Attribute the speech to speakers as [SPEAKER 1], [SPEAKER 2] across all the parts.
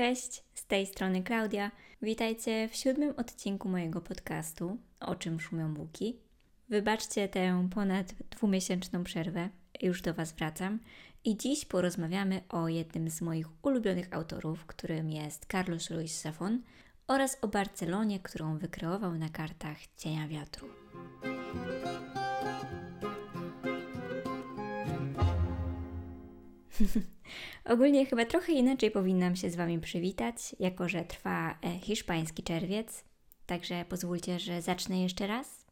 [SPEAKER 1] Cześć, z tej strony Klaudia. Witajcie w siódmym odcinku mojego podcastu O czym szumią buki. Wybaczcie tę ponad dwumiesięczną przerwę, już do Was wracam i dziś porozmawiamy o jednym z moich ulubionych autorów, którym jest Carlos Ruiz Zafón oraz o Barcelonie, którą wykreował na kartach Cienia Wiatru. Ogólnie chyba trochę inaczej powinnam się z Wami przywitać, jako że trwa e, hiszpański czerwiec. Także pozwólcie, że zacznę jeszcze raz.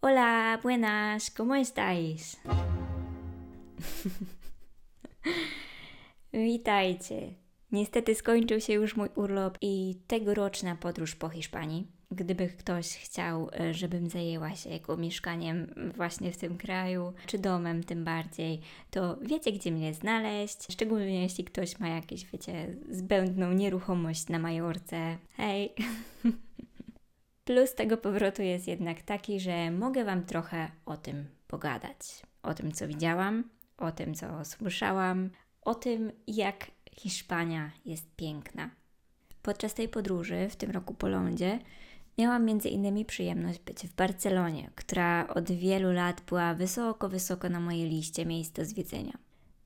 [SPEAKER 1] Hola, buenas, ¿cómo estáis? Witajcie. Niestety skończył się już mój urlop i tegoroczna podróż po Hiszpanii. Gdyby ktoś chciał, e, żebym zajęła się jego mieszkaniem właśnie w tym kraju, czy domem tym bardziej, to wiecie, gdzie mnie znaleźć. Szczególnie jeśli ktoś ma jakieś, wiecie, zbędną nieruchomość na Majorce. Hej! Plus tego powrotu jest jednak taki, że mogę Wam trochę o tym pogadać. O tym, co widziałam, o tym, co słyszałam, o tym, jak Hiszpania jest piękna. Podczas tej podróży w tym roku po lądzie miałam między innymi przyjemność być w Barcelonie, która od wielu lat była wysoko, wysoko na mojej liście miejsc do zwiedzenia.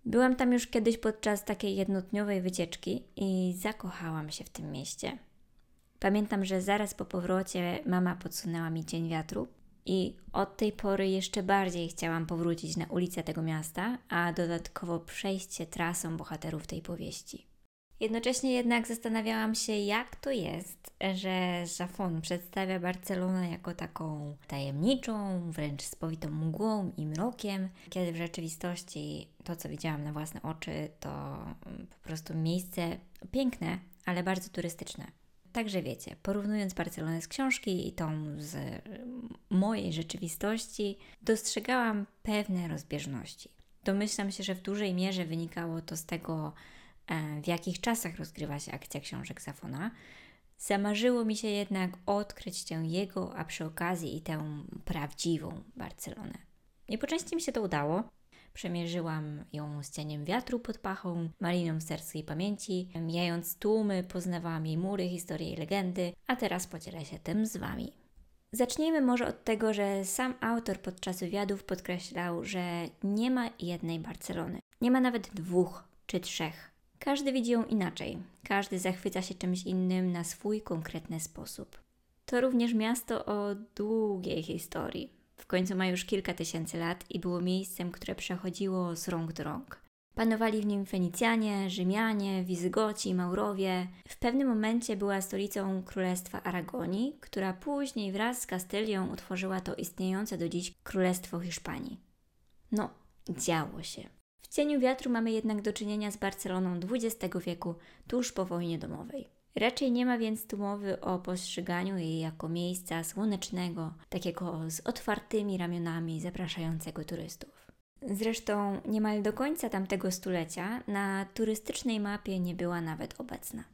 [SPEAKER 1] Byłam tam już kiedyś podczas takiej jednodniowej wycieczki i zakochałam się w tym mieście. Pamiętam, że zaraz po powrocie mama podsunęła mi cień wiatru i od tej pory jeszcze bardziej chciałam powrócić na ulicę tego miasta, a dodatkowo przejść się trasą bohaterów tej powieści. Jednocześnie jednak zastanawiałam się, jak to jest, że Zafon przedstawia Barcelonę jako taką tajemniczą, wręcz spowitą mgłą i mrokiem, kiedy w rzeczywistości to, co widziałam na własne oczy, to po prostu miejsce piękne, ale bardzo turystyczne. Także wiecie, porównując Barcelonę z książki i tą z mojej rzeczywistości, dostrzegałam pewne rozbieżności. Domyślam się, że w dużej mierze wynikało to z tego, w jakich czasach rozgrywa się akcja książek Zafona. Zamarzyło mi się jednak odkryć tę jego, a przy okazji i tę prawdziwą Barcelonę. I po części mi się to udało. Przemierzyłam ją z cieniem wiatru pod pachą, maliną w sercu i pamięci. Mijając tłumy, poznawałam jej mury, historie i legendy, a teraz podzielę się tym z Wami. Zacznijmy może od tego, że sam autor podczas wywiadów podkreślał, że nie ma jednej Barcelony. Nie ma nawet dwóch czy trzech. Każdy widzi ją inaczej, każdy zachwyca się czymś innym na swój konkretny sposób. To również miasto o długiej historii. W końcu ma już kilka tysięcy lat i było miejscem, które przechodziło z rąk do rąk. Panowali w nim Fenicjanie, Rzymianie, Wizygoci, Maurowie. W pewnym momencie była stolicą Królestwa Aragonii, która później wraz z Kastylią utworzyła to istniejące do dziś Królestwo Hiszpanii. No, działo się. W cieniu wiatru mamy jednak do czynienia z Barceloną XX wieku, tuż po wojnie domowej. Raczej nie ma więc tu mowy o postrzeganiu jej jako miejsca słonecznego, takiego z otwartymi ramionami zapraszającego turystów. Zresztą niemal do końca tamtego stulecia na turystycznej mapie nie była nawet obecna.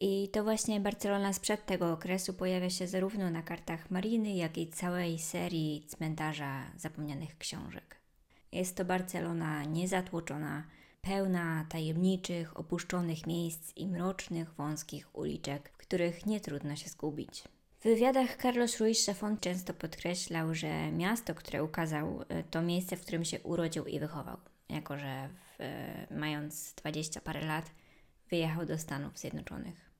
[SPEAKER 1] I to właśnie Barcelona sprzed tego okresu pojawia się zarówno na kartach Mariny, jak i całej serii cmentarza zapomnianych książek. Jest to Barcelona niezatłoczona, pełna tajemniczych, opuszczonych miejsc i mrocznych, wąskich uliczek, w których nie trudno się zgubić. W wywiadach Carlos Ruiz Zafón często podkreślał, że miasto, które ukazał, e, to miejsce, w którym się urodził i wychował, jako że w, e, mając dwadzieścia parę lat wyjechał do Stanów Zjednoczonych.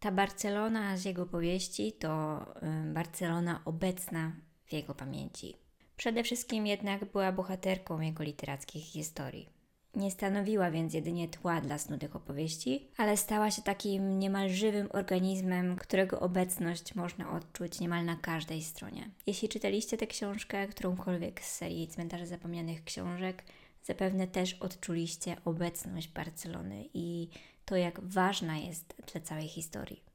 [SPEAKER 1] Ta Barcelona z jego powieści to e, Barcelona obecna w jego pamięci. Przede wszystkim jednak była bohaterką jego literackich historii. Nie stanowiła więc jedynie tła dla snudych opowieści, ale stała się takim niemal żywym organizmem, którego obecność można odczuć niemal na każdej stronie. Jeśli czytaliście tę książkę, którąkolwiek z serii Cmentarze Zapomnianych Książek, zapewne też odczuliście obecność Barcelony i to, jak ważna jest dla całej historii.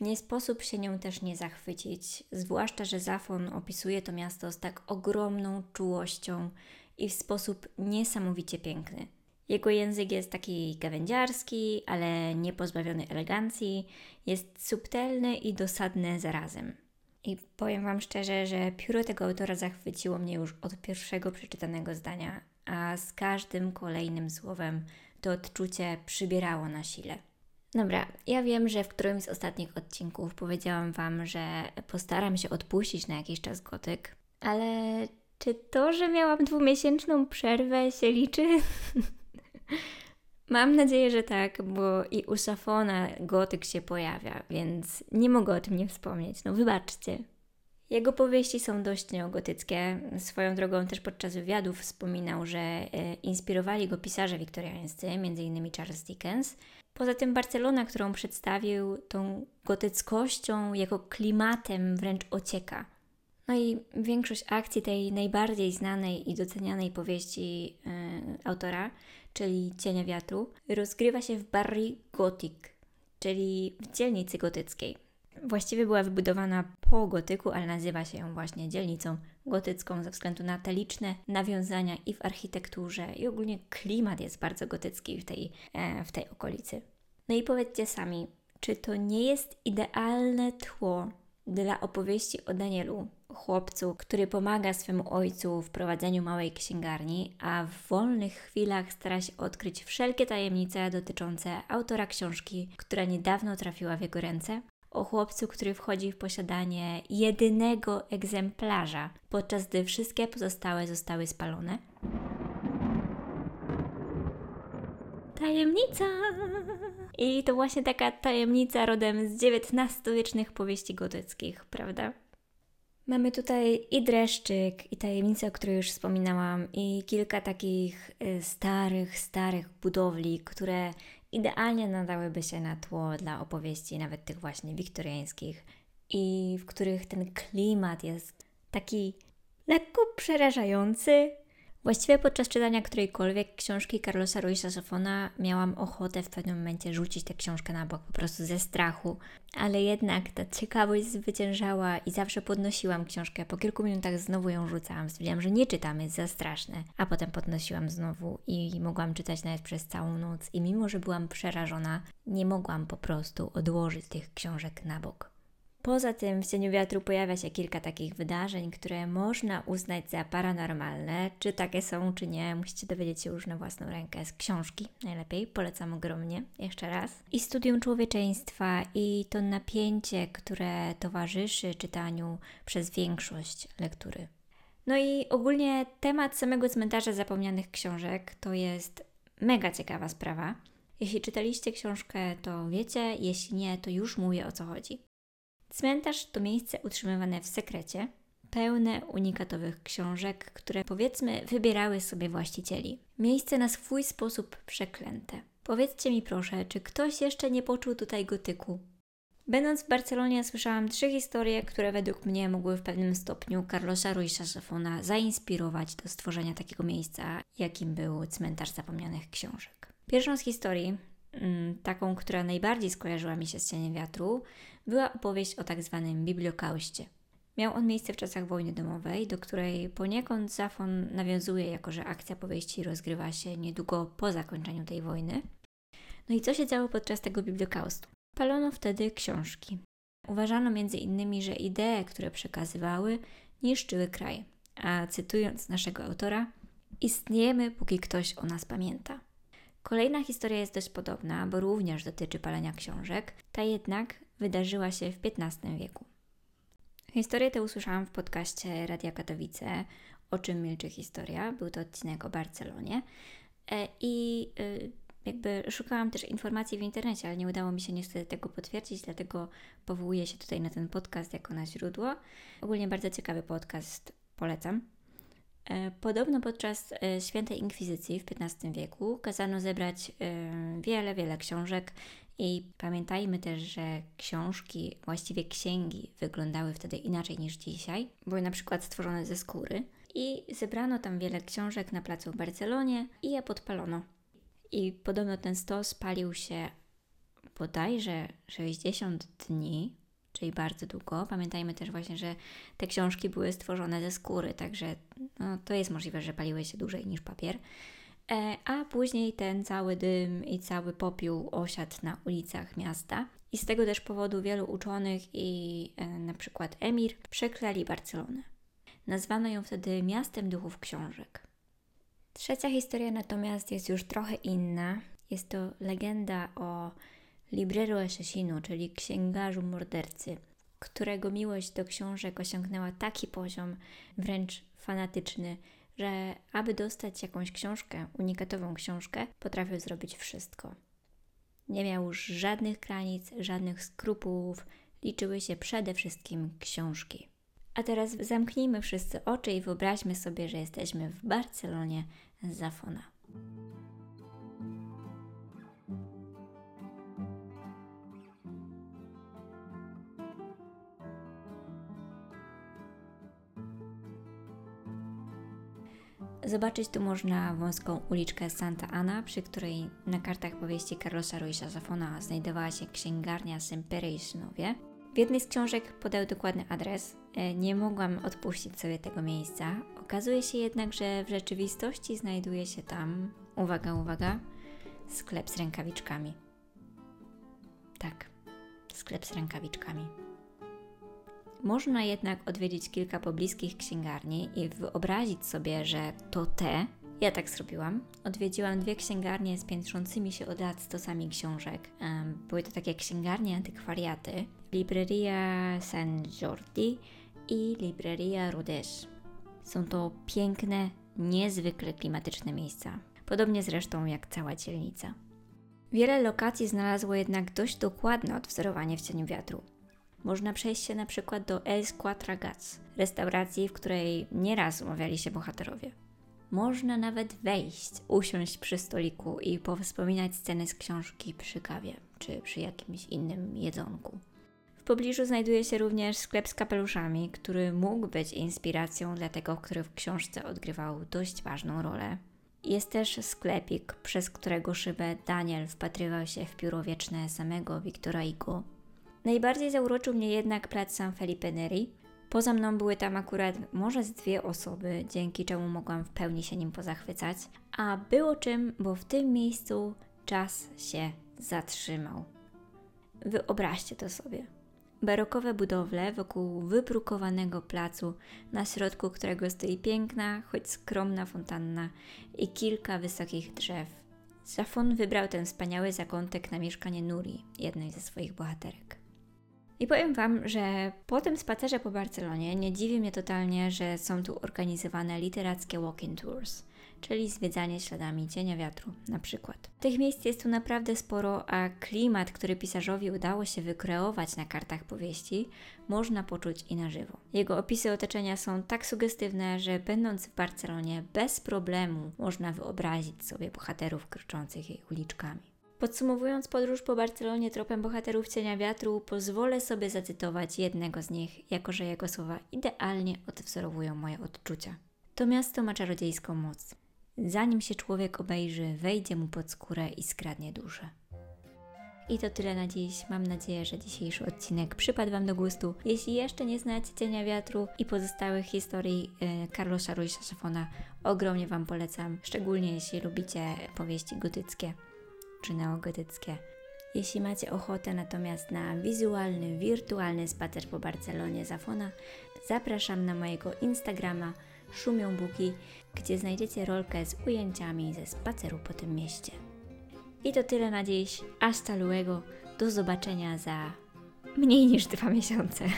[SPEAKER 1] Nie sposób się nią też nie zachwycić, zwłaszcza, że Zafon opisuje to miasto z tak ogromną czułością i w sposób niesamowicie piękny. Jego język jest taki gawędziarski, ale nie pozbawiony elegancji, jest subtelny i dosadny zarazem. I powiem Wam szczerze, że pióro tego autora zachwyciło mnie już od pierwszego przeczytanego zdania, a z każdym kolejnym słowem to odczucie przybierało na sile. Dobra, ja wiem, że w którymś z ostatnich odcinków powiedziałam Wam, że postaram się odpuścić na jakiś czas gotyk, ale czy to, że miałam dwumiesięczną przerwę się liczy? Mam nadzieję, że tak, bo i u Safona gotyk się pojawia, więc nie mogę o tym nie wspomnieć. No wybaczcie. Jego powieści są dość neogotyckie. Swoją drogą też podczas wywiadów wspominał, że e, inspirowali go pisarze wiktoriańscy, m.in. Charles Dickens. Poza tym Barcelona, którą przedstawił tą gotyckością, jako klimatem wręcz ocieka. No i większość akcji tej najbardziej znanej i docenianej powieści yy, autora, czyli Cienia Wiatru, rozgrywa się w Barry Gothic, czyli w dzielnicy gotyckiej. Właściwie była wybudowana po gotyku, ale nazywa się ją właśnie dzielnicą gotycką ze względu na te liczne nawiązania i w architekturze, i ogólnie klimat jest bardzo gotycki w tej, e, w tej okolicy. No i powiedzcie sami, czy to nie jest idealne tło dla opowieści o Danielu, chłopcu, który pomaga swemu ojcu w prowadzeniu małej księgarni, a w wolnych chwilach stara się odkryć wszelkie tajemnice dotyczące autora książki, która niedawno trafiła w jego ręce? O chłopcu, który wchodzi w posiadanie jedynego egzemplarza, podczas gdy wszystkie pozostałe zostały spalone? Tajemnica! I to właśnie taka tajemnica rodem z XIX-wiecznych powieści gotyckich, prawda? Mamy tutaj i dreszczyk, i tajemnicę, o której już wspominałam, i kilka takich y, starych, starych budowli, które idealnie nadałyby się na tło dla opowieści, nawet tych właśnie wiktoriańskich, i w których ten klimat jest taki lekko przerażający, Właściwie podczas czytania którejkolwiek książki Carlosa Ruisa Safona miałam ochotę w pewnym momencie rzucić tę książkę na bok po prostu ze strachu, ale jednak ta ciekawość zwyciężała i zawsze podnosiłam książkę. Po kilku minutach znowu ją rzucałam, stwierdziłam, że nie czytam, jest za straszne, a potem podnosiłam znowu i mogłam czytać nawet przez całą noc i mimo, że byłam przerażona, nie mogłam po prostu odłożyć tych książek na bok. Poza tym w cieniu wiatru pojawia się kilka takich wydarzeń, które można uznać za paranormalne. Czy takie są, czy nie, musicie dowiedzieć się już na własną rękę z książki. Najlepiej, polecam ogromnie, jeszcze raz. I studium człowieczeństwa, i to napięcie, które towarzyszy czytaniu przez większość lektury. No i ogólnie temat samego cmentarza zapomnianych książek to jest mega ciekawa sprawa. Jeśli czytaliście książkę, to wiecie, jeśli nie, to już mówię o co chodzi. Cmentarz to miejsce utrzymywane w sekrecie, pełne unikatowych książek, które powiedzmy wybierały sobie właścicieli. Miejsce na swój sposób przeklęte. Powiedzcie mi proszę, czy ktoś jeszcze nie poczuł tutaj gotyku? Będąc w Barcelonie słyszałam trzy historie, które według mnie mogły w pewnym stopniu Carlosa Ruisa Safona zainspirować do stworzenia takiego miejsca, jakim był cmentarz zapomnianych książek. Pierwszą z historii, taką, która najbardziej skojarzyła mi się z Cieniem Wiatru, była opowieść o tak zwanym bibliokauście. Miał on miejsce w czasach wojny domowej, do której poniekąd Zafon nawiązuje, jako że akcja powieści rozgrywa się niedługo po zakończeniu tej wojny. No i co się działo podczas tego bibliokaustu? Palono wtedy książki. Uważano między innymi, że idee, które przekazywały, niszczyły kraj. A cytując naszego autora, istniejemy, póki ktoś o nas pamięta. Kolejna historia jest dość podobna, bo również dotyczy palenia książek, ta jednak wydarzyła się w XV wieku. Historię tę usłyszałam w podcaście Radia Katowice, o czym milczy historia. Był to odcinek o Barcelonie. E, I y, jakby szukałam też informacji w internecie, ale nie udało mi się niestety tego potwierdzić, dlatego powołuję się tutaj na ten podcast jako na źródło. Ogólnie bardzo ciekawy podcast, polecam. E, podobno podczas e, świętej inkwizycji w XV wieku kazano zebrać wiele, wiele książek i pamiętajmy też, że książki, właściwie księgi, wyglądały wtedy inaczej niż dzisiaj. Były na przykład stworzone ze skóry i zebrano tam wiele książek na placu w Barcelonie i je podpalono. I podobno ten stos palił się bodajże 60 dni, czyli bardzo długo. Pamiętajmy też właśnie, że te książki były stworzone ze skóry, także no, to jest możliwe, że paliły się dłużej niż papier. E, a później ten cały dym i cały popiół osiadł na ulicach miasta. I z tego też powodu wielu uczonych i e, na przykład Emir przeklali Barcelonę. Nazwano ją wtedy miastem duchów książek. Trzecia historia natomiast jest już trochę inna. Jest to legenda o Librero Asesino, czyli księgarzu mordercy, którego miłość do książek osiągnęła taki poziom wręcz fanatyczny, że aby dostać jakąś książkę, unikatową książkę, potrafił zrobić wszystko. Nie miał już żadnych granic, żadnych skrupułów, liczyły się przede wszystkim książki. A teraz zamknijmy wszyscy oczy i wyobraźmy sobie, że jesteśmy w Barcelonie Zafona. Zobaczyć tu można wąską uliczkę Santa Ana, przy której na kartach powieści Carlosa Ruisa Zafona znajdowała się księgarnia Sempere i Synowie. W jednej z książek podał dokładny adres. E, nie mogłam odpuścić sobie tego miejsca. Okazuje się jednak, że w rzeczywistości znajduje się tam, uwaga, uwaga, sklep z rękawiczkami. Tak, sklep z rękawiczkami. Można jednak odwiedzić kilka pobliskich księgarni i wyobrazić sobie, że to te, ja tak zrobiłam. Odwiedziłam dwie księgarnie z piętrzącymi się od lat stosami książek. Były to takie księgarnie antykwariaty. Libreria San Jordi i Libreria Rodez. Są to piękne, niezwykle klimatyczne miejsca. Podobnie zresztą jak cała dzielnica. Wiele lokacji znalazło jednak dość dokładne odwzorowanie w cieniu wiatru. Można przejść się na przykład do El Quattro Gats, restauracji, w której nieraz umawiali się bohaterowie. Można nawet wejść, usiąść przy stoliku i powspominać sceny z książki przy kawie czy przy jakimś innym jedzonku. W pobliżu znajduje się również sklep z kapeluszami, który mógł być inspiracją dla tego, który w książce odgrywał dość ważną rolę. Jest też sklepik, przez którego szybę Daniel wpatrywał się w pióro wieczne samego Wiktora Hugo. Najbardziej zauroczył mnie jednak plac San Felipe Neri, Poza mną były tam akurat może z dwie osoby, dzięki czemu mogłam w pełni się nim pozachwycać, a było czym, bo w tym miejscu czas się zatrzymał. Wyobraźcie to sobie. Barokowe budowle wokół wyprukowanego placu, na środku którego stoi piękna, choć skromna fontanna i kilka wysokich drzew. Safon wybrał ten wspaniały zakątek na mieszkanie Nuri, jednej ze swoich bohaterek. I powiem Wam, że po tym spacerze po Barcelonie nie dziwi mnie totalnie, że są tu organizowane literackie walking tours, czyli zwiedzanie śladami cienia wiatru na przykład. Tych miejsc jest tu naprawdę sporo, a klimat, który pisarzowi udało się wykreować na kartach powieści, można poczuć i na żywo. Jego opisy otoczenia są tak sugestywne, że będąc w Barcelonie bez problemu można wyobrazić sobie bohaterów kroczących jej uliczkami. Podsumowując podróż po Barcelonie tropem bohaterów Cienia Wiatru, pozwolę sobie zacytować jednego z nich, jako że jego słowa idealnie odwzorowują moje odczucia. To miasto ma czarodziejską moc. Zanim się człowiek obejrzy, wejdzie mu pod skórę i skradnie duszę. I to tyle na dziś. Mam nadzieję, że dzisiejszy odcinek przypadł Wam do gustu. Jeśli jeszcze nie znacie Cienia Wiatru i pozostałych historii e, Carlosa Ruisa Szafona, ogromnie Wam polecam, szczególnie jeśli lubicie powieści gotyckie czy neogotyckie. Jeśli macie ochotę natomiast na wizualny, wirtualny spacer po Barcelonie Zafona, zapraszam na mojego Instagrama Szumią Buki, gdzie znajdziecie rolkę z ujęciami ze spaceru po tym mieście. I to tyle na dziś. Hasta luego. Do zobaczenia za mniej niż dwa miesiące.